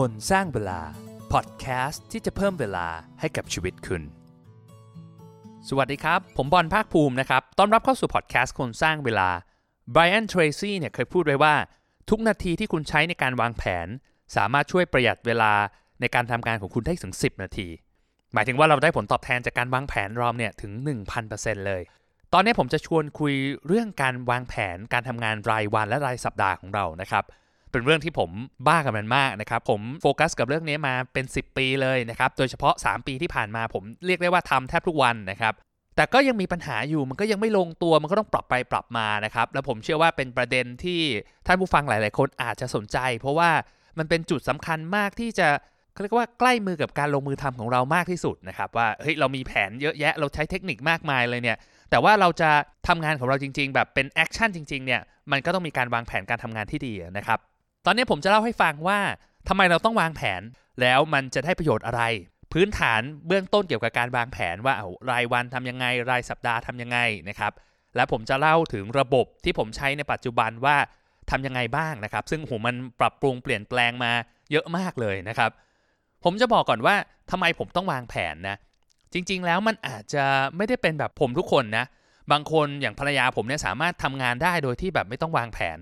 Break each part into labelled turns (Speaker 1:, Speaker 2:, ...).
Speaker 1: คนสร้างเวลา พอดแคสต์ที่จะเพิ่มเวลาให้กับชีวิตคุณ สวัสดีครับ ผมบอลภาคภูมินะครับ ต้อนรับเข้าสู่พอดแคสต์คนสร้างเวลา ไบรอัน เทรซี่เนี่ยเคยพูดไว้ว่า ทุกนาทีที่คุณใช้ในการวางแผน สามารถช่วยประหยัดเวลาในการทำงานของคุณได้ถึง 10 นาที หมายถึงว่าเราได้ผลตอบแทนจากการวางแผนเราเนี่ยถึง 1,000%เลย ตอนนี้ผมจะชวนคุยเรื่องการวางแผนการทำงานรายวันและรายสัปดาห์ของเรานะครับเเป็นเรื่องที่ผมบ้ากับมันมากนะครับผมโฟกัสกับเรื่องนี้มาเป็น 10 ปีเลยนะครับโดยเฉพาะ 3 ปีที่ผ่านมาผมเรียกได้ว่าทำแทบทุกวันนะครับแต่ก็ยังมีปัญหาอยู่มันก็ยังไม่ลงตัวมันก็ต้องปรับไปปรับมานะครับแล้วผมเชื่อว่าเป็นประเด็นที่ท่านผู้ฟังหลาย ๆ คนอาจจะสนใจ เพราะว่ามันเป็นจุดสำคัญมากที่จะเขาเรียกว่าใกล้มือกับการลงมือทำของเรามากที่สุดนะครับว่าเฮ้ยเรามีแผนเยอะแยะเราใช้เทคนิคมากมายเลยเนี่ยแต่ว่าเราจะทำงานของเราจริง ๆ แบบเป็น action จริง ๆ เนี่ยมันก็ต้องมีการวางแผนการทำงานที่ดีนะครับ ตอนนี้ผมจะเล่าให้ฟังว่าทำไมเราต้องวางแผน แล้วมันจะได้ประโยชน์อะไร พื้นฐานเบื้องต้นเกี่ยวกับการวางแผนว่าเอารายวันทำยังไง รายสัปดาห์ทำยังไงนะครับและผมจะเล่าถึงระบบที่ผมใช้ในปัจจุบันว่าทำยังไงบ้างนะครับ ซึ่งโหมันปรับปรุงเปลี่ยนแปลงมาเยอะมากเลยนะครับ ผมจะบอกก่อนว่าทำไมผมต้องวางแผนนะ จริง ๆ แล้วมันอาจจะไม่ได้เป็นแบบผมทุกคนนะ บางคนอย่างภรรยาผมเนี่ยสามารถทำงานได้โดยที่แบบไม่ต้องวางแผน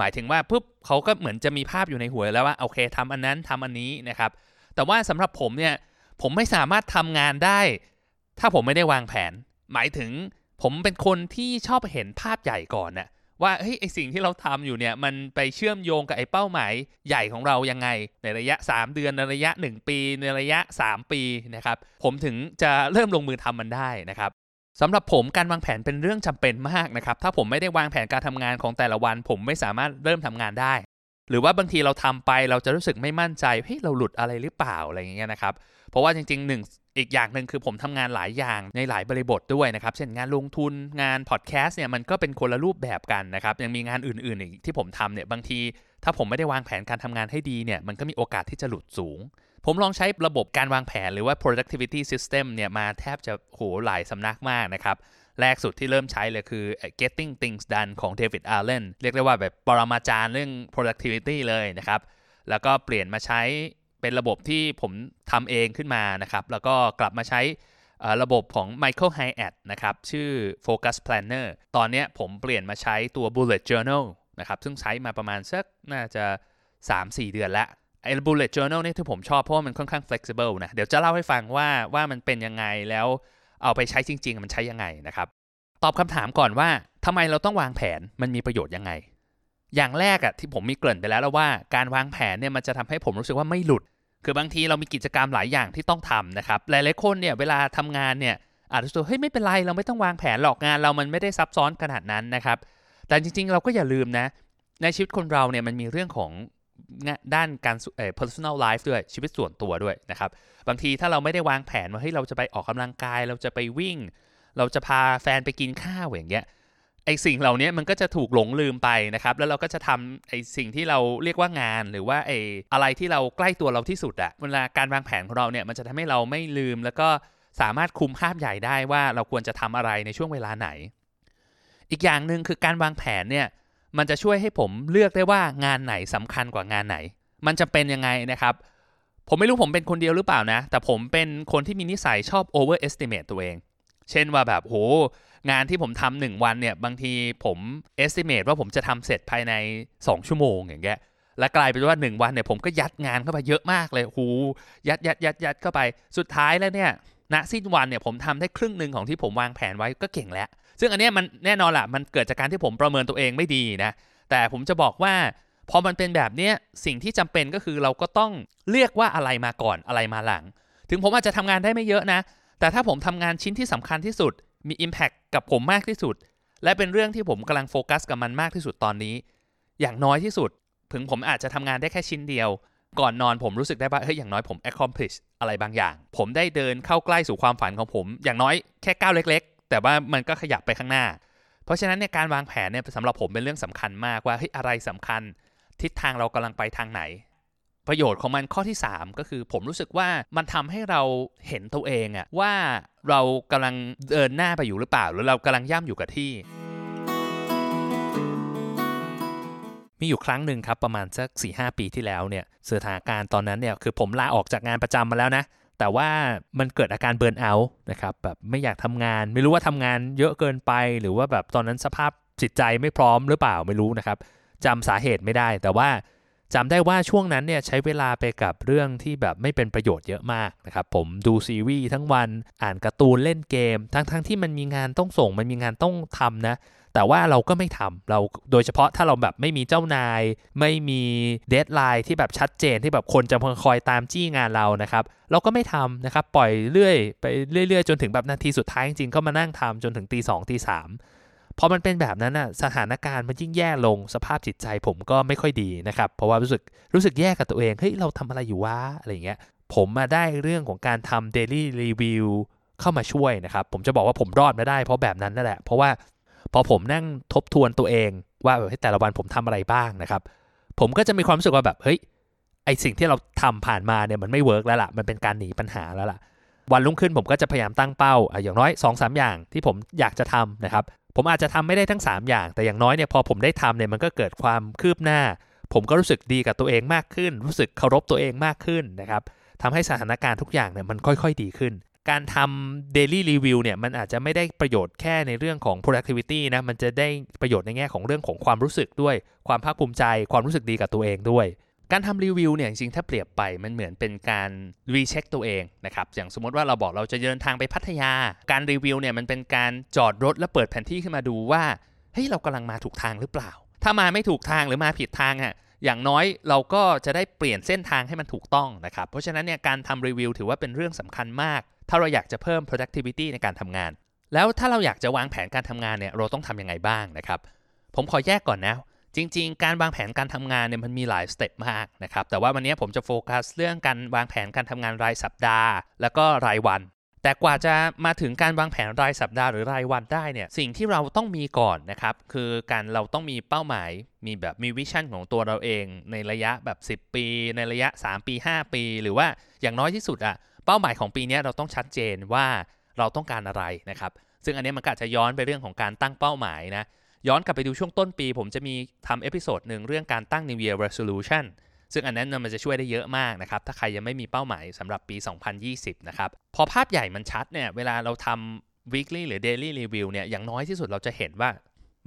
Speaker 1: หมายถึงว่าปุ๊บเขาก็เหมือนจะมีภาพอยู่ในหัวแล้วว่าโอเคทำอันนั้นทำอันนี้นะครับ แต่ว่าสำหรับผมเนี่ยผมไม่สามารถทำงานได้ ถ้าผมไม่ได้วางแผน หมายถึงผมเป็นคนที่ชอบเห็นภาพใหญ่ก่อนน่ะว่าเฮ้ยไอสิ่งที่เราทำอยู่เนี่ยมันไปเชื่อมโยงกับไอเป้าหมายใหญ่ของเรายังไง ในระยะ 3 เดือนในระยะ 1 ปี ในระยะ 3 ปีนะครับผมถึงจะเริ่มลงมือทำมันได้นะครับ สำหรับผมการวางแผนเป็นเรื่องจำเป็นมากนะครับ ถ้าผมไม่ได้วางแผนการทำงานของแต่ละวัน ผมไม่สามารถเริ่มทำงานได้ หรือว่าบางทีเราทำไปเราจะรู้สึกไม่มั่นใจเฮ้ยเราหลุดอะไรหรือเปล่าอะไรอย่างเงี้ยนะครับ เพราะว่าจริงๆหนึ่งอีกอย่างหนึ่งคือผมทำงานหลายอย่างในหลายบริบทด้วยนะครับ เช่นงานลงทุนงานพอดแคสต์เนี่ยมันก็เป็นคนละรูปแบบกันนะครับ ยังมีงานอื่นๆอีกที่ผมทำเนี่ยบางที ถ้าผมไม่ได้วางแผนการทำงานให้ดีเนี่ยมันก็มีโอกาสที่จะหลุดสูง ผมลองใช้ระบบการวางแผนหรือว่า productivity system เนี่ยมาแทบจะโหหลายสำนักมากนะครับ แรกสุดที่เริ่มใช้เลยคือ getting things done ของ David Allen เรียกได้ว่าแบบปรมาจารย์เรื่อง productivity เลยนะครับ แล้วก็เปลี่ยนมาใช้เป็นระบบที่ผมทำเองขึ้นมานะครับ แล้วก็กลับมาใช้ระบบของ Michael Hyatt นะครับ ชื่อ Focus Planner ตอนนี้ผมเปลี่ยนมาใช้ตัว Bullet Journal นะครับ ซึ่งใช้มาประมาณสักน่าจะ 3-4 เดือนแล้ว ไอ้ Bullet Journal นี่ที่ผมชอบ เพราะว่ามันค่อนข้าง flexible นะ เดี๋ยวจะเล่าให้ฟังว่าว่ามันเป็นยังไงแล้วเอาไปใช้จริง ๆ มันใช้ยังไงนะครับ ตอบคำถามก่อนว่าทำไมเราต้องวางแผนมันมีประโยชน์ยังไง อย่างแรกอะที่ผมมีเกริ่นไปแล้วแล้วว่าการวางแผนเนี่ยมันจะทำให้ผมรู้สึกว่าไม่หลุด คือบางทีเรามีกิจกรรมหลายอย่างที่ต้องทำนะครับหลายๆคนเนี่ยเวลาทำงานเนี่ยอาจจะรู้สึกเฮ้ยไม่เป็นไรเราไม่ต้องวางแผนหรอกงาน เรามันไม่ได้ซับซ้อนขนาดนั้นนะครับ แต่จริงๆ เราก็อย่าลืมนะ ในชีวิตคนเราเนี่ยมันมีเรื่องของ ด้านการเอ่อ personal life ด้วยชีวิตส่วนตัวด้วยนะครับ บางทีถ้าเราไม่ได้วางแผนว่าเฮ้ยเราจะไปออกกำลังกาย เราจะไปวิ่ง เราจะพาแฟนไปกินข้าวอย่างเงี้ยไอสิ่งเหล่านี้มันก็จะถูกหลงลืมไปนะครับ แล้วเราก็จะทำไอสิ่งที่เราเรียกว่างาน หรือว่าไออะไรที่เราใกล้ตัวเราที่สุดอะเวลาการวางแผนของเราเนี่ยมันจะทำให้เราไม่ลืม แล้วก็สามารถคุมภาพใหญ่ได้ว่าเราควรจะทำอะไรในช่วงเวลาไหน อีกอย่างหนึ่งคือการวางแผนเนี่ย มันจะช่วยให้ผมเลือกได้ว่างานไหนสำคัญกว่างานไหน มันจะเป็นยังไงนะครับ ผมไม่รู้ผมเป็นคนเดียวหรือเปล่านะ แต่ผมเป็นคนที่มีนิสัยชอบ overestimate ตัวเอง เช่นว่าแบบโหงานที่ผมทำหนึ่งวันเนี่ย บางทีผม estimate ว่าผมจะทำเสร็จภายใน 2 ชั่วโมงอย่างเงี้ยและกลายเป็นว่า 1 วันเนี่ยผมก็ยัดงานเข้าไปเยอะมากเลยหูยัดยัดยัดยัดเข้าไป สุดท้ายแล้วเนี่ยณสิ้นวันเนี่ยผมทำได้ครึ่งหนึ่งของที่ผมวางแผนไว้ก็เก่งแล้ว ซึ่งอันนี้มันแน่นอนแหละมันเกิดจากการที่ผมประเมินตัวเองไม่ดีนะแต่ผมจะบอกว่าพอมันเป็นแบบนี้สิ่งที่จำเป็นก็คือเราก็ต้องเลือกว่าอะไรมาก่อนอะไรมาหลัง ถึงผมอาจจะทำงานได้ไม่เยอะนะ แต่ถ้าผมทำงานชิ้นที่สำคัญที่สุด มี Impact กับผมมากที่สุด และเป็นเรื่องที่ผมกำลังโฟกัสกับมันมากที่สุดตอนนี้ อย่างน้อยที่สุด ถึงผมอาจจะทำงานได้แค่ชิ้นเดียว ก่อนนอนผมรู้สึกได้ว่าเฮ้ยอย่างน้อยผม accomplish อะไรบางอย่าง ผมได้เดินเข้าใกล้สู่ความฝันของผม อย่างน้อยแค่ก้าวเล็ก แต่ว่ามันก็ขยับไปข้างหน้า เพราะฉะนั้นเนี่ยการวางแผนเนี่ยสำหรับผมเป็นเรื่องสำคัญมากว่าเฮ้ยอะไรสำคัญ ทิศทางเรากำลังไปทางไหน ประโยชน์ของมันข้อที่ 3 ก็คือผมรู้สึกว่ามันทำให้เราเห็นตัวเองอะว่าเรากำลังเดินหน้าไปอยู่หรือเปล่า หรือเรากำลังย่ำอยู่กับที่ มีอยู่ครั้งหนึ่งครับประมาณสัก4ีหปีที่แล้วเนี่ยสถานการณ์ตอนนั้นเนี่ยคือผมลาออกจากงานประจำมาแล้วนะ แต่ว่ามันเกิดอาการเบิร์นเอาท์นะครับแบบไม่อยากทำงาน ไม่รู้ว่าทำงานเยอะเกินไป หรือว่าแบบตอนนั้นสภาพจิตใจไม่พร้อมหรือเปล่าไม่รู้นะครับจำสาเหตุไม่ได้ แต่ว่าจำได้ว่าช่วงนั้นเนี่ยใช้เวลาไปกับเรื่องที่แบบไม่เป็นประโยชน์เยอะมากนะครับผมดูซีรีส์ทั้งวันอ่านการ์ตูนเล่นเกม ทั้งๆทที่มันมีงานต้องส่งมันมีงานต้องทำนะ แต่ว่าเราก็ไม่ทำเราโดยเฉพาะถ้าเราแบบไม่มีเจ้านาย ไม่มีเดทไลน์ที่แบบชัดเจนที่แบบคนจะคอยตามจี้งานเรานะครับ เราก็ไม่ทำนะครับ ปล่อยเรื่อยไปเรื่อยๆ จนถึงแบบนาทีสุดท้ายจริงๆก็มานั่งทำจนถึงตีสองตีสามพอมันเป็นแบบนั้นอะสถานการณ์มันยิ่งแย่ลงสภาพจิตใจผมก็ไม่ค่อยดีนะครับ เพราะว่ารู้สึกรู้สึกแย่กับตัวเองเฮ้ยเราทำอะไรอยู่วะอะไรเงี้ยผมมาได้เรื่องของการทำ daily review เข้ามาช่วยนะครับ ผมจะบอกว่าผมรอดมาได้เพราะแบบนั้นนั่นแหละ เพราะว่า พอผมนั่งทบทวนตัวเองว่าแบบแต่ละวันผมทำอะไรบ้างนะครับ ผมก็จะมีความรู้สึกว่าแบบเฮ้ยไอสิ่งที่เราทำผ่านมาเนี่ยมันไม่เวิร์กแล้วล่ะมันเป็นการหนีปัญหาแล้วล่ะ วันรุ่งขึ้นผมก็จะพยายามตั้งเป้าออย่างน้อย2อสอย่างที่ผมอยากจะทำนะครับ ผมอาจจะทำไม่ได้ทั้ง 3 อย่าง แต่อย่างน้อยเนี่ยพอผมได้ทำเนี่ยมันก็เกิดความคืบหน้า ผมก็รู้สึกดีกับตัวเองมากขึ้น รู้สึกเคารพตัวเองมากขึ้นนะครับทำให้สถานการณ์ทุกอย่างเนี่ยมันค่อย ๆ ดีขึ้น การทำ daily review เนี่ยมันอาจจะไม่ได้ประโยชน์แค่ในเรื่องของ productivity นะมันจะได้ประโยชน์ในแง่ของเรื่องของความรู้สึกด้วย ความภาคภูมิใจ ความรู้สึกดีกับตัวเองด้วย การทำรีวิวเนี่ยจริงๆถ้าเปรียบไปมันเหมือนเป็นการรีเช็คตัวเองนะครับอย่างสมมติว่าเราบอกเราจะเดินทางไปพัทยา การรีวิวเนี่ยมันเป็นการจอดรถแล้วเปิดแผนที่ขึ้นมาดูว่าเฮ้ยเรากำลังมาถูกทางหรือเปล่า ถ้ามาไม่ถูกทางหรือมาผิดทางอะอย่างน้อยเราก็จะได้เปลี่ยนเส้นทางให้มันถูกต้องนะครับ เพราะฉะนั้นเนี่ยการทำรีวิวถือว่าเป็นเรื่องสำคัญมาก ถ้าเราอยากจะเพิ่ม productivity ในการทำงาน แล้วถ้าเราอยากจะวางแผนการทำงานเนี่ยเราต้องทำยังไงบ้างนะครับ ผมขอแยกก่อนนะจริง ๆ การวางแผนการทำงานเนี่ยมันมีหลายสเต็ปมากนะครับ แต่ว่าวันนี้ผมจะโฟกัสเรื่องการวางแผนการทำงานรายสัปดาห์ แล้วก็รายวัน แต่กว่าจะมาถึงการวางแผนรายสัปดาห์หรือรายวันได้เนี่ย สิ่งที่เราต้องมีก่อนนะครับ คือการเราต้องมีเป้าหมาย มีแบบมี vision ของตัวเราเอง ในระยะแบบ 10 ปี ในระยะ 3 ปี 5 ปี หรือว่าอย่างน้อยที่สุดอะ เป้าหมายของปีนี้เราต้องชัดเจนว่าเราต้องการอะไรนะครับ ซึ่งอันนี้มันก็จะย้อนไปเรื่องของการตั้งเป้าหมายนะ ย้อนกลับไปดูช่วงต้นปี ผมจะมีทำ episode หนึ่งเรื่องการตั้ง New Year Resolution ซึ่งอันนั้นมันจะช่วยได้เยอะมากนะครับ ถ้าใครยังไม่มีเป้าหมายสำหรับปี 2020 นะครับ พอภาพใหญ่มันชัดเนี่ย เวลาเราทำ weekly หรือ daily review เนี่ย อย่างน้อยที่สุดเราจะเห็นว่า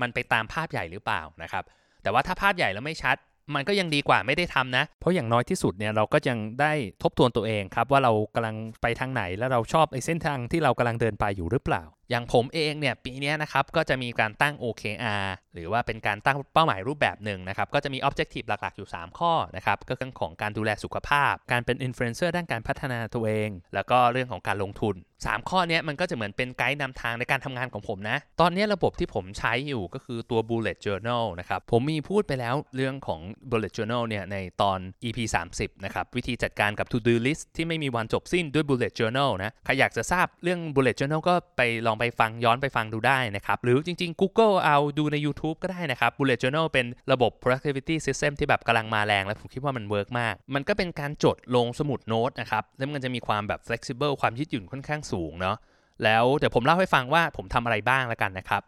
Speaker 1: มันไปตามภาพใหญ่หรือเปล่านะครับ แต่ว่าถ้าภาพใหญ่แล้วไม่ชัด มันก็ยังดีกว่าไม่ได้ทำนะ เพราะอย่างน้อยที่สุดเนี่ยเราก็ยังได้ทบทวนตัวเองครับว่าเรากำลังไปทางไหนแล้วเราชอบไอ้เส้นทางที่เรากำลังเดินไปอยู่หรือเปล่า อย่างผมเองเนี่ยปีนี้นะครับก็จะมีการตั้ง OKR หรือว่าเป็นการตั้งเป้าหมายรูปแบบหนึ่งนะครับก็จะมี Objective หลักๆอยู่ 3 ข้อนะครับก็เรื่องของการดูแลสุขภาพ การเป็นอินฟลูเอนเซอร์ด้านการพัฒนาตัวเอง แล้วก็เรื่องของการลงทุน 3 ข้อนี้มันก็จะเหมือนเป็นไกด์นำทางในการทำงานของผมนะ ตอนนี้ระบบที่ผมใช้อยู่ก็คือตัว Bullet Journal นะครับผมมีพูดไปแล้วเรื่องของ Bullet Journal เนี่ยในตอน EP 30นะครับวิธีจัดการกับ To Do List ที่ไม่มีวันจบสิ้นด้วย Bullet Journal นะใครอยากจะทราบเรื่อง Bullet Journal ก็ไปลองไปไปฟังย้อนไปฟังดูได้นะครับ หรือจริง ๆ Google เอาดูใน YouTube ก็ได้นะครับ Bullet Journal เป็นระบบ productivity system ที่แบบกำลังมาแรง และผมคิดว่ามัน work มาก มันก็เป็นการจดลงสมุดโน้ตนะครับแล้วมันจะมีความแบบ flexible ความยืดหยุ่นค่อนข้างสูงเนาะแล้วเดี๋ยวผมเล่าให้ฟังว่าผมทำอะไรบ้างแล้วกันนะครับ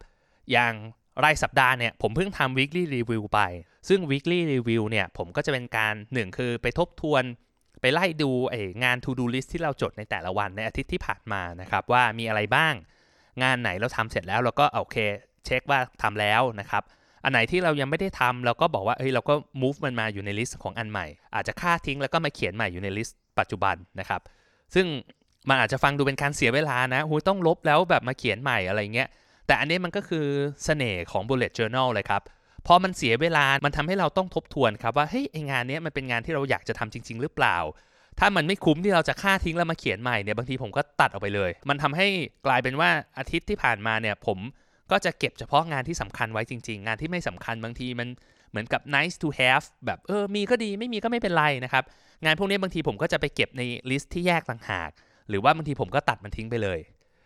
Speaker 1: อย่างรายสัปดาห์เนี่ยผมเพิ่งทำ weekly review ไป ซึ่ง weekly review เนี่ยผมก็จะเป็นการหนึ่งคือไปทบทวน ไปไล่ดูไองาน to do list ที่เราจดในแต่ละวันในอาทิตย์ที่ผ่านมานะครับว่ามีอะไรบ้าง งานไหนเราทำเสร็จแล้วเราก็โอเค เช็คว่าทำแล้วนะครับอันไหนที่เรายังไม่ได้ทำเราก็บอกว่าเฮ้ยเราก็ move มันมาอยู่ใน list ของอันใหม่ อาจจะฆ่าทิ้งแล้วก็มาเขียนใหม่อยู่ใน list ปัจจุบันนะครับ ซึ่งมันอาจจะฟังดูเป็นการเสียเวลานะหูต้องลบแล้วแบบมาเขียนใหม่อะไรเงี้ยแต่อันนี้มันก็คือเสน่ห์ของ bullet journal เลยครับพอมันเสียเวลา มันทำให้เราต้องทบทวนครับว่า เฮ้ย งานนี้มันเป็นงานที่เราอยากจะทำจริง ๆ หรือเปล่า ถ้ามันไม่คุ้มที่เราจะฆ่าทิ้งแล้วมาเขียนใหม่เนี่ยบางทีผมก็ตัดออกไปเลย มันทำให้กลายเป็นว่าอาทิตย์ที่ผ่านมาเนี่ยผมก็จะเก็บเฉพาะงานที่สำคัญไว้จริง ๆ งานที่ไม่สำคัญบางทีมันเหมือนกับ nice to have แบบเออมีก็ดีไม่มีก็ไม่เป็นไรนะครับ งานพวกนี้บางทีผมก็จะไปเก็บในลิสต์ที่แยกต่างหาก หรือว่าบางทีผมก็ตัดมันทิ้งไปเลย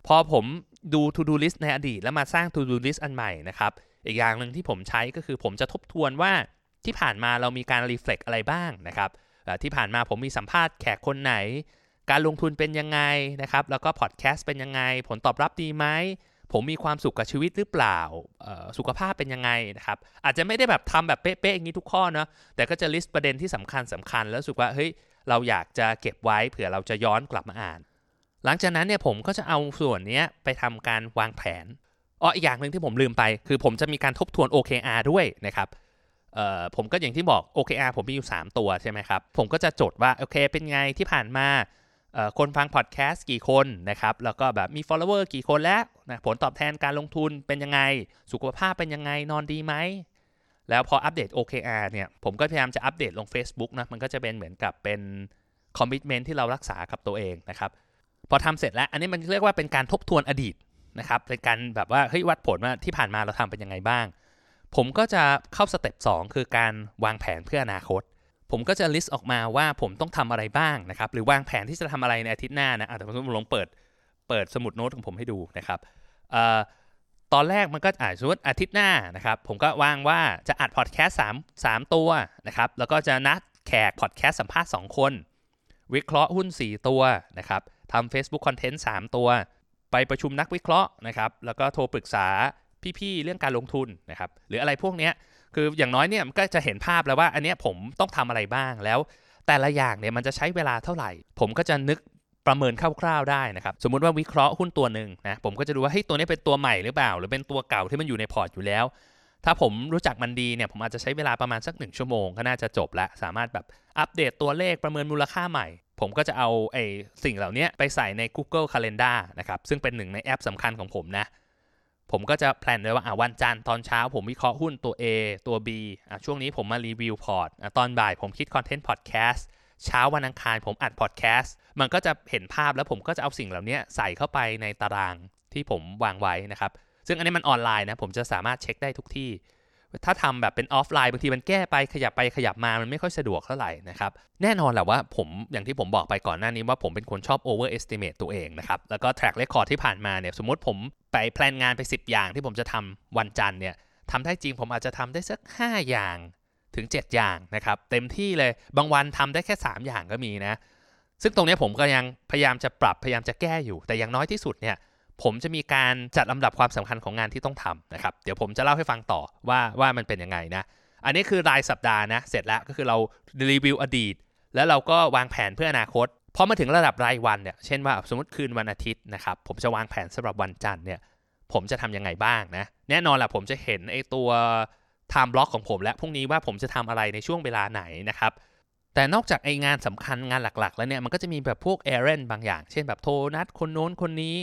Speaker 1: พอผมดู to do list ในอดีตแล้วมาสร้าง to do list อันใหม่นะครับอีกอย่างหนึ่งที่ผมใช้ก็คือผมจะทบทวนว่าที่ผ่านมาเรามีการ reflect อะไรบ้างนะครับ ที่ผ่านมาผมมีสัมภาษณ์แขกคนไหน การลงทุนเป็นยังไงนะครับ แล้วก็พอดแคสต์เป็นยังไง ผลตอบรับดีไหมผมมีความสุขกับชีวิตหรือเปล่า สุขภาพเป็นยังไงนะครับ อาจจะไม่ได้แบบทำแบบเป๊ะๆอย่างนี้ทุกข้อเนาะ แต่ก็จะลิสต์ประเด็นที่สำคัญสำคัญแล้วสุกว่าเฮ้ยเราอยากจะเก็บไว้เผื่อเราจะย้อนกลับมาอ่าน หลังจากนั้นเนี่ยผมก็จะเอาส่วนนี้ไปทำการวางแผนอ๋ออีกอย่างหนึ่งที่ผมลืมไป คือผมจะมีการทบทวน OKR ด้วยนะครับ ผมก็อย่างที่บอก OKR ผมมีอยู่ 3 ตัวใช่ไหมครับ ผมก็จะจดว่าโอเคเป็นไงที่ผ่านมาคนฟังพอดแคสต์กี่คนนะครับ แล้วก็แบบมี follower กี่คนแล้วนะผลตอบแทนการลงทุนเป็นยังไง สุขภาพเป็นยังไงนอนดีไหม แล้วพออัปเดต OKR เนี่ย ผมก็พยายามจะอัปเดตลง Facebook นะ มันก็จะเป็นเหมือนกับเป็น commitment ที่เรารักษากับตัวเองนะครับ พอทำเสร็จแล้ว อันนี้มันเรียกว่าเป็นการทบทวนอดีตนะครับเป็นการแบบว่าเฮ้ยวัดผลว่าที่ผ่านมาเราทำเป็นยังไงบ้าง ผมก็จะเข้า step 2คือการวางแผนเพื่ออนาคต ผมก็จะ list ออกมาว่าผมต้องทำอะไรบ้างนะครับ หรือวางแผนที่จะทำอะไรในอาทิตย์หน้านะอะแต่ผมลองเปิดเปิดสมุดโน้ตของผมให้ดูนะครับตอนแรกมันก็อาจสมมติอาทิตย์หน้านะครับ ผมก็วางว่าจะอัดพอดแคสต์สามสามตัวนะครับ แล้วก็จะนัดแขกพอดแคสต์สัมภาษณ์ 2 คน วิเคราะห์หุ้น 4 ตัวนะครับทำ Facebook Content 3 ตัว ไปประชุมนักวิเคราะห์นะครับ แล้วก็โทรปรึกษา พี่ๆเรื่องการลงทุนนะครับหรืออะไรพวกนี้คืออย่างน้อยเนี่ยมันก็จะเห็นภาพแล้วว่า อันนี้ผมต้องทำอะไรบ้างแล้ว แต่ละอย่างเนี่ยมันจะใช้เวลาเท่าไหร่ ผมก็จะนึกประเมินคร่าวๆได้นะครับสมมุติว่าวิเคราะห์หุ้นตัวหนึ่งนะผมก็จะดูว่าเฮ้ยตัวนี้เป็นตัวใหม่หรือเปล่า หรือเป็นตัวเก่าที่มันอยู่ในพอร์ตอยู่แล้ว ถ้าผมรู้จักมันดีเนี่ยผมอาจจะใช้เวลาประมาณสักหนึ่งชั่วโมงก็น่าจะจบละสามารถแบบอัปเดตตัวเลขประเมินมูลค่าใหม่ ผมก็จะเอาไอ้สิ่งเหล่านี้ไปใส่ใน Google Calendar นะครับซึ่งเป็นหนึ่งในแอปสำคัญของผมนะ ผมก็จะ plan ไว้ว่าอ่าวันจันทร์ตอนเช้า ผมวิเคราะห์หุ้นตัว A ตัว B อ่าช่วงนี้ผมมารีวิวพอร์ตอ่าตอนบ่ายผมคิด content พอดแคสต์เช้าวันอังคารผมอัดพอดแคสต์มันก็จะเห็นภาพแล้วผมก็จะเอาสิ่งเหล่านี้ใส่เข้าไปในตารางที่ผมวางไว้นะครับ ซึ่งอันนี้มันออนไลน์นะผมจะสามารถเช็คได้ทุกที่ ถ้าทำแบบเป็นออฟไลน์บางทีมันแก้ไปขยับไปขยับมามันไม่ค่อยสะดวกเท่าไหร่นะครับแน่นอนแหละว่าผมอย่างที่ผมบอกไปก่อนหน้านี้ว่าผมเป็นคนชอบ overestimate ตัวเองนะครับแล้วก็ track record ที่ผ่านมาเนี่ยสมมติผมไปแพลนงานไป 10 อย่างที่ผมจะทำวันจันทร์เนี่ยทำได้จริงผมอาจจะทำได้สัก 5 อย่างถึง 7 อย่างนะครับเต็มที่เลยบางวันทำได้แค่ 3 อย่างก็มีนะซึ่งตรงนี้ผมก็ยังพยายามจะปรับพยายามจะแก้อยู่ แต่อย่างน้อยที่สุดเนี่ย ผมจะมีการจัดลำดับความสำคัญของงานที่ต้องทำนะครับ เดี๋ยวผมจะเล่าให้ฟังต่อว่าว่ามันเป็นยังไงนะ อันนี้คือรายสัปดาห์นะ เสร็จแล้วก็คือเรารีวิวอดีต แล้วเราก็วางแผนเพื่ออนาคต พอมาถึงระดับรายวันเนี่ย เช่นว่าสมมติคืนวันอาทิตย์นะครับ ผมจะวางแผนสำหรับวันจันทร์เนี่ย ผมจะทำยังไงบ้างนะ แน่นอนแหละผมจะเห็นไอ้ตัว time block ของผมและพรุ่งนี้ว่าผมจะทำอะไรในช่วงเวลาไหนนะครับแต่นอกจากไอ้งานสำคัญงานหลัก ๆ แล้วเนี่ยมันก็จะมีแบบพวก errand บางอย่าง เช่นแบบโทรนัดคนโน้นคนนี้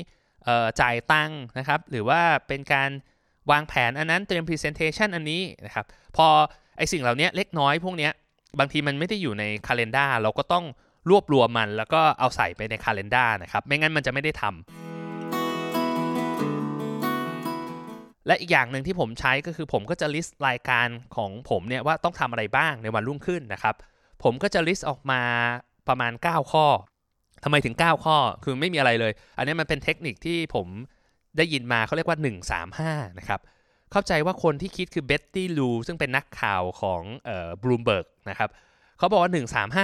Speaker 1: จ่ายตังค์นะครับ หรือว่าเป็นการวางแผนอันนั้นเตรียม presentation อันนี้นะครับ พอไอสิ่งเหล่านี้เล็กน้อยพวกนี้บางทีมันไม่ได้อยู่ในคาล endar เราก็ต้องรวบรวมมัน แล้วก็เอาใส่ไปในคาล endar นะครับ ไม่งั้นมันจะไม่ได้ทำและอีกอย่างหนึ่งที่ผมใช้ก็คือผมก็จะ list รายการของผมเนี่ยว่าต้องทำอะไรบ้างในวันรุ่งขึ้นนะครับ ผมก็จะ list ออกมาประมาณ 9 ข้อ ทำไมถึง 9 ข้อคือไม่มีอะไรเลย อันนี้มันเป็นเทคนิคที่ผมได้ยินมาเขาเรียกว่า 135 นะครับ เข้าใจว่าคนที่คิดคือเบ็ตตี้ลูซึ่งเป็นนักข่าวของเอ่อบลูมเบิร์กนะครับเขาบอกว่า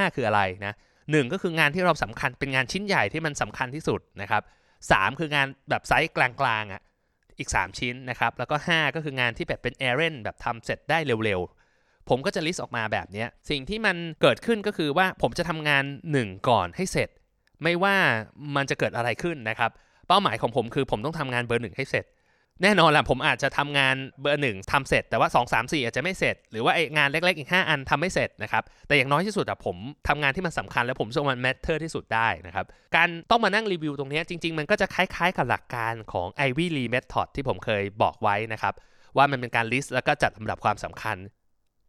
Speaker 1: 135 คืออะไรนะ1 ก็คืองานที่เราสำคัญเป็นงานชิ้นใหญ่ที่มันสำคัญที่สุดนะครับ3 คืองานแบบไซส์กลางๆอะอีก 3 ชิ้นนะครับแล้วก็ 5 ก็คืองานที่แบบเป็น errand แบบทำเสร็จได้เร็วๆ ผมก็จะ list ออกมาแบบนี้สิ่งที่มันเกิดขึ้นก็คือว่าผมจะทำงาน 1 ก่อนให้เสร็จ ไม่ว่ามันจะเกิดอะไรขึ้นนะครับ เป้าหมายของผมคือผมต้องทำงานเบอร์หนึ่งให้เสร็จ แน่นอนแหละผมอาจจะทำงานเบอร์หนึ่งทำเสร็จ แต่ว่า 2 3 4 อาจจะไม่เสร็จ หรือว่าไองานเล็กๆอีก 5 อันทำไม่เสร็จนะครับแต่อย่างน้อยที่สุดอะผมทำงานที่มันสำคัญแล้วผมซึ่งมัน matter ที่สุดได้นะครับการต้องมานั่งรีวิวตรงนี้จริง ๆ มันก็จะคล้ายๆ กับหลักการของ Ivy Lee Method ที่ผมเคยบอกไว้นะครับว่ามันเป็นการ list แล้วก็จัดลำดับความสำคัญ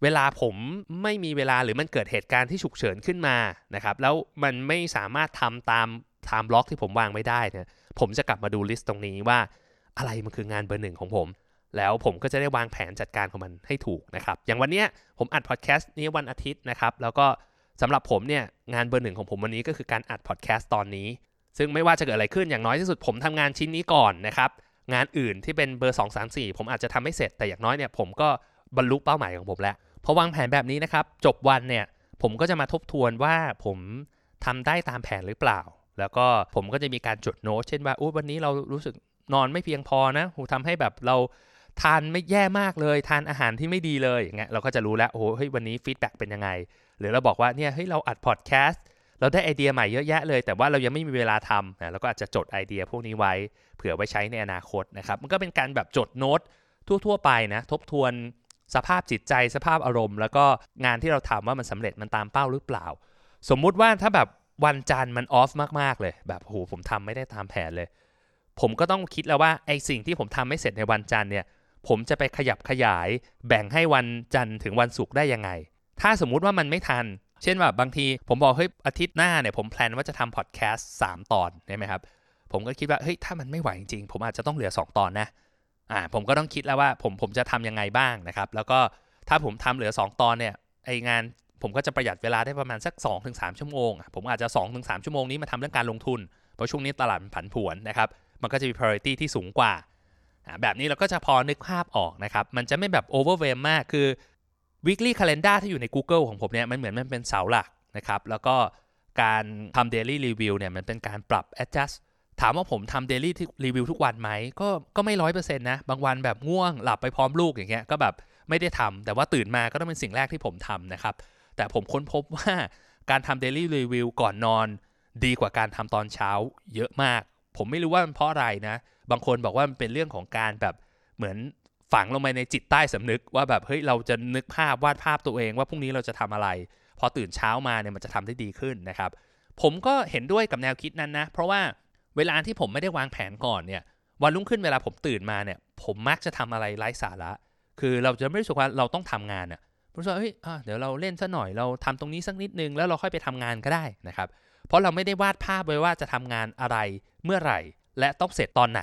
Speaker 1: เวลาผมไม่มีเวลาหรือมันเกิดเหตุการณ์ที่ฉุกเฉินขึ้นมานะครับแล้วมันไม่สามารถทำตาม time block ที่ผมวางไว้ได้เนี่ยผมจะกลับมาดู list ตรงนี้ว่า อะไรมันคืองานเบอร์หนึ่งของผม แล้วผมก็จะได้วางแผนจัดการของมันให้ถูกนะครับอย่างวันนี้ผมอัดพอดแคสต์นี้วันอาทิตย์นะครับแล้วก็สำหรับผมเนี่ยงานเบอร์หนึ่งของผมวันนี้ก็คือการอัดพอดแคสต์ตอนนี้ ซึ่งไม่ว่าจะเกิดอะไรขึ้นอย่างน้อยที่สุดผมทำงานชิ้นนี้ก่อนนะครับงานอื่นที่เป็นเบอร์ 2 3 4 ผมอาจจะทำไม่เสร็จแต่อย่างน้อยเนี่ยผมก็ บรรลุเป้าหมายของผมแล้วพอวางแผนแบบนี้นะครับ จบวันเนี่ยผมก็จะมาทบทวนว่าผมทำได้ตามแผนหรือเปล่า แล้วก็ผมก็จะมีการจดโน้ตเช่นว่าวันนี้เรารู้สึกนอนไม่เพียงพอนะโหทำให้แบบเราทานไม่แย่มากเลย ทานอาหารที่ไม่ดีเลยอย่างเงี้ยเราก็จะรู้แล้วโอ้โหเฮ้ยวันนี้ feedback เป็นยังไง หรือเราบอกว่าเนี่ยเฮ้ยเราอัดพอดแคสต์เราได้ไอเดียใหม่เยอะแยะเลย แต่ว่าเรายังไม่มีเวลาทำนะเราก็อาจจะจดไอเดียพวกนี้ไว้ เผื่อไว้ใช้ในอนาคตนะครับมันก็เป็นการแบบจดโน้ตทั่ว ๆ ไปนะทบทวน สภาพจิตใจสภาพอารมณ์ แล้วก็งานที่เราทำว่ามันสำเร็จมันตามเป้าหรือเปล่า สมมุติว่าถ้าแบบวันจันทร์มันออฟมากๆเลย แบบโหผมทำไม่ได้ตามแผนเลย ผมก็ต้องคิดแล้วว่าไอสิ่งที่ผมทำไม่เสร็จในวันจันทร์เนี่ยผมจะไปขยับขยายแบ่งให้วันจันทร์ถึงวันศุกร์ได้ยังไง ถ้าสมมุติว่ามันไม่ทัน เช่นแบบบางที ผมบอกเฮ้ยอาทิตย์หน้าเนี่ยผมแพลนว่าจะทำพอดแคสต์สตอนใช่ไหมครับ ผมก็คิดว่าเฮ้ยถ้ามันไม่ไหวจริงๆผมอาจจะต้องเหลือ 2 ตอนนะ อ่าผมก็ต้องคิดแล้วว่าผมผมจะทํำยังไงบ้างนะครับ แล้วก็ถ้าผมทำเหลือ 2 ตอนเนี่ยไองานผมก็จะประหยัดเวลาได้ประมาณสัก 2-3 ชั่วโมง ผมอาจจะ 2-3 ชั่วโมงนี้มาทำเรื่องการลงทุน เพราะช่วงนี้ตลาดมันผันผวนนะครับ มันก็จะมี priority ที่สูงกว่า แบบนี้เราก็จะพอนึกภาพออกนะครับ มันจะไม่แบบ overwhelm มากคือ weekly calendar ที่อยู่ใน Google ของผมเนี่ยมันเหมือนมันเป็นเสาหลักนะครับ แล้วก็การทำ daily review เนี่ยมันเป็นการปรับ adjust ถามว่าผมทำ daily review ทุกวันไหมก็ก็ไม่ร้อยเปอร์เซ็นต์นะ บางวันแบบง่วงหลับไปพร้อมลูกอย่างเงี้ยก็แบบไม่ได้ทำแต่ว่าตื่นมาก็ต้องเป็นสิ่งแรกที่ผมทำนะครับ แต่ผมค้นพบว่าการทำ daily review ก่อนนอน ดีกว่าการทำตอนเช้าเยอะมาก ผมไม่รู้ว่ามันเพราะอะไรนะ บางคนบอกว่ามันเป็นเรื่องของการแบบเหมือนฝังลงไปในจิตใต้สำนึกว่าแบบเฮ้ยเราจะนึกภาพวาดภาพตัวเองว่าพรุ่งนี้เราจะทำอะไร พอตื่นเช้ามาเนี่ยมันจะทำได้ดีขึ้นนะครับ ผมก็เห็นด้วยกับแนวคิดนั้นนะ เพราะว่า เวลาที่ผมไม่ได้วางแผนก่อนเนี่ยวันรุ่งขึ้นเวลาผมตื่นมาเนี่ย ผมมักจะทำอะไรไร้สาระ คือเราจะไม่รู้สึกว่าเราต้องทำงานอะ่ะผมรู้สึกเฮ้ยเดี๋ยวเราเล่นซะหน่อยเราทำตรงนี้สักนิดนึงแล้วเราค่อยไปทำงานก็ได้นะครับ เพราะเราไม่ได้วาดภาพไว้ว่าจะทำงานอะไรเมื่อไหร่ และต้องเสร็จตอนไหน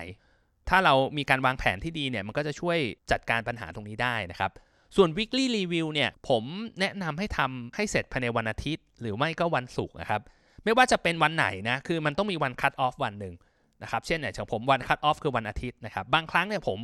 Speaker 1: ถ้าเรามีการวางแผนที่ดีเนี่ยมันก็จะช่วยจัดการปัญหาตรงนี้ได้นะครับส่วน weekly review เนี่ยผมแนะนำให้ทำให้เสร็จภายในวันอาทิตย์ หรือไม่ก็วันศุกร์นะครับ ไม่ว่าจะเป็นวันไหนนะคือมันต้องมีวัน cut off วันหนึ่งนะครับเช่นเนี่ยของผมวัน cut off คือวันอาทิตย์นะครับบางครั้งเนี่ยผม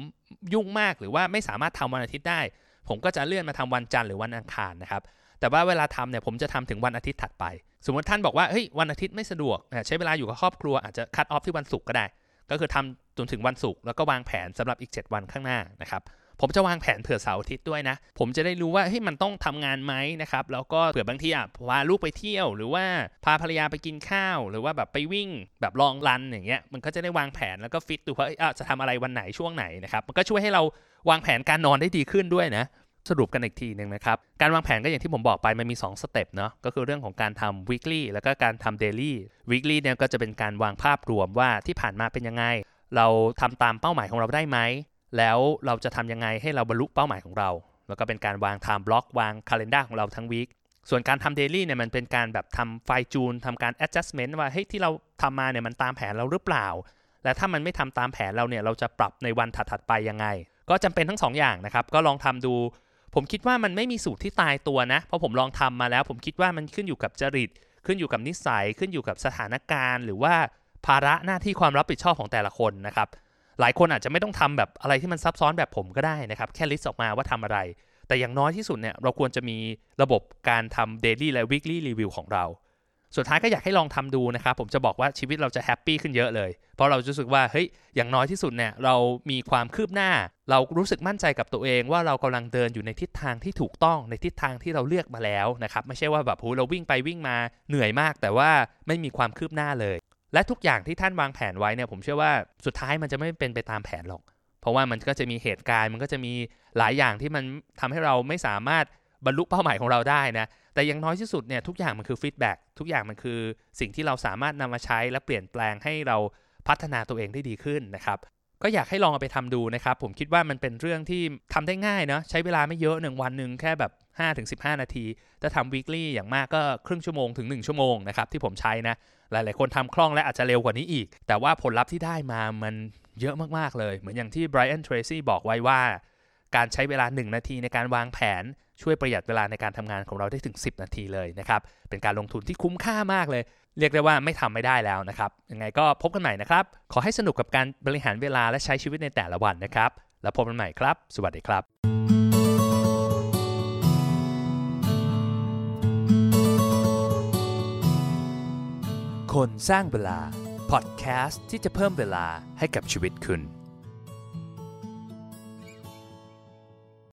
Speaker 1: ยุ่งมากหรือว่าไม่สามารถทำวันอาทิตย์ได้ ผมก็จะเลื่อนมาทำวันจันทร์หรือวันอังคารนะครับแต่ว่าเวลาทำเนี่ยผมจะทำถึงวันอาทิตย์ถัดไป สมมติท่านบอกว่าเฮ้ยวันอาทิตย์ไม่สะดวกใช้เวลาอยู่กับครอบครัวอาจจะ cut off ที่วันศุกร์ก็ได้ ก็คือทำจนถึงวันศุกร์แล้วก็วางแผนสำหรับอีก 7 วันข้างหน้านะครับ ผมจะวางแผนเผื่อเสาร์อาทิตย์ด้วยนะ ผมจะได้รู้ว่าเฮ้ยมันต้องทำงานไหมนะครับ แล้วก็เผื่อบางทีอะพาลูกไปเที่ยว หรือว่าพาภรรยาไปกินข้าว หรือว่าแบบไปวิ่งแบบลองรันอย่างเงี้ย มันก็จะได้วางแผนแล้วก็ฟิตดูว่าจะทำอะไรวันไหนช่วงไหนนะครับ มันก็ช่วยให้เราวางแผนการนอนได้ดีขึ้นด้วยนะสรุปกันอีกทีหนึ่งนะครับ การวางแผนก็อย่างที่ผมบอกไปมันมี 2 สเต็ปเนาะก็คือเรื่องของการทำ weekly แล้วก็การทำ daily weekly เนี่ยก็จะเป็นการวางภาพรวมว่าที่ผ่านมาเป็นยังไง เราทำตามเป้าหมายของเราได้ไหม แล้วเราจะทำยังไงให้เราบรรลุเป้าหมายของเรา แล้วก็เป็นการวาง time block วาง calendar ของเราทั้งวีคส่วนการทำ daily เนี่ยมันเป็นการแบบทำไฟจูนทำการ adjustment ว่าเฮ้ยที่เราทำมาเนี่ยมันตามแผนเราหรือเปล่า และถ้ามันไม่ทำตามแผนเราเนี่ยเราจะปรับในวันถัดๆไปยังไง ก็จำเป็นทั้ง2ออย่างนะครับ ก็ลองทำดู ผมคิดว่ามันไม่มีสูตรที่ตายตัวนะ เพราะผมลองทำมาแล้ว ผมคิดว่ามันขึ้นอยู่กับจริต ขึ้นอยู่กับนิสัย ขึ้นอยู่กับสถานการณ์ หรือว่าภาระหน้าที่ความรับผิดชอบของแต่ละคนนะครับ หลายคนอาจจะไม่ต้องทำแบบอะไรที่มันซับซ้อนแบบผมก็ได้นะครับ แค่ลิสต์ออกมาว่าทำอะไร แต่อย่างน้อยที่สุดเนี่ยเราควรจะมีระบบการทำ daily และ weekly review ของเรา สุดท้ายก็อยากให้ลองทำดูนะครับ ผมจะบอกว่าชีวิตเราจะแฮปปี้ขึ้นเยอะเลย เพราะเราจะรู้สึกว่าเฮ้ยอย่างน้อยที่สุดเนี่ยเรามีความคืบหน้า เรารู้สึกมั่นใจกับตัวเองว่าเรากำลังเดินอยู่ในทิศทางที่ถูกต้องในทิศทางที่เราเลือกมาแล้วนะครับไม่ใช่ว่าแบบโหเราวิ่งไปวิ่งมาเหนื่อยมาก แต่ว่าไม่มีความคืบหน้าเลย และทุกอย่างที่ท่านวางแผนไว้เนี่ยผมเชื่อว่าสุดท้ายมันจะไม่เป็นไปตามแผนหรอก เพราะว่ามันก็จะมีเหตุการณ์มันก็จะมีหลายอย่างที่มันทำให้เราไม่สามารถบรรลุเป้าหมายของเราได้นะแต่อย่างน้อยที่สุดเนี่ยทุกอย่างมันคือฟีดแบ็กทุกอย่างมันคือสิ่งที่เราสามารถนำมาใช้และเปลี่ยนแปลงให้เราพัฒนาตัวเองได้ดีขึ้นนะครับ ก็อยากให้ลองเอาไปทำดูนะครับ ผมคิดว่ามันเป็นเรื่องที่ทำได้ง่ายเนาะใช้เวลาไม่เยอะหนึ่งวันหนึ่งแค่แบบ5-15 นาที ถ้าทำ weekly อย่างมากก็ครึ่งชั่วโมงถึง 1 ชั่วโมงนะครับที่ผมใช้นะ หลายๆ คนทำคล่องและอาจจะเร็วกว่านี้อีก แต่ว่าผลลัพธ์ที่ได้มามันเยอะมาก ๆ เลย เหมือนอย่างที่ Brian Tracy บอกไว้ว่า การใช้เวลา 1 นาทีในการวางแผน ช่วยประหยัดเวลาในการทำงานของเราได้ถึง 10 นาทีเลยนะครับ เป็นการลงทุนที่คุ้มค่ามากเลย เรียกได้ว่าไม่ทำไม่ได้แล้วนะครับ ยังไงก็พบกันใหม่นะครับ ขอให้สนุกกับการบริหารเวลาและใช้ชีวิตในแต่ละวันนะครับ แล้วพบกันใหม่ครับ สวัสดีครับคนสร้างเวลา พอดแคสต์ที่จะเพิ่มเวลาให้กับชีวิตคุณ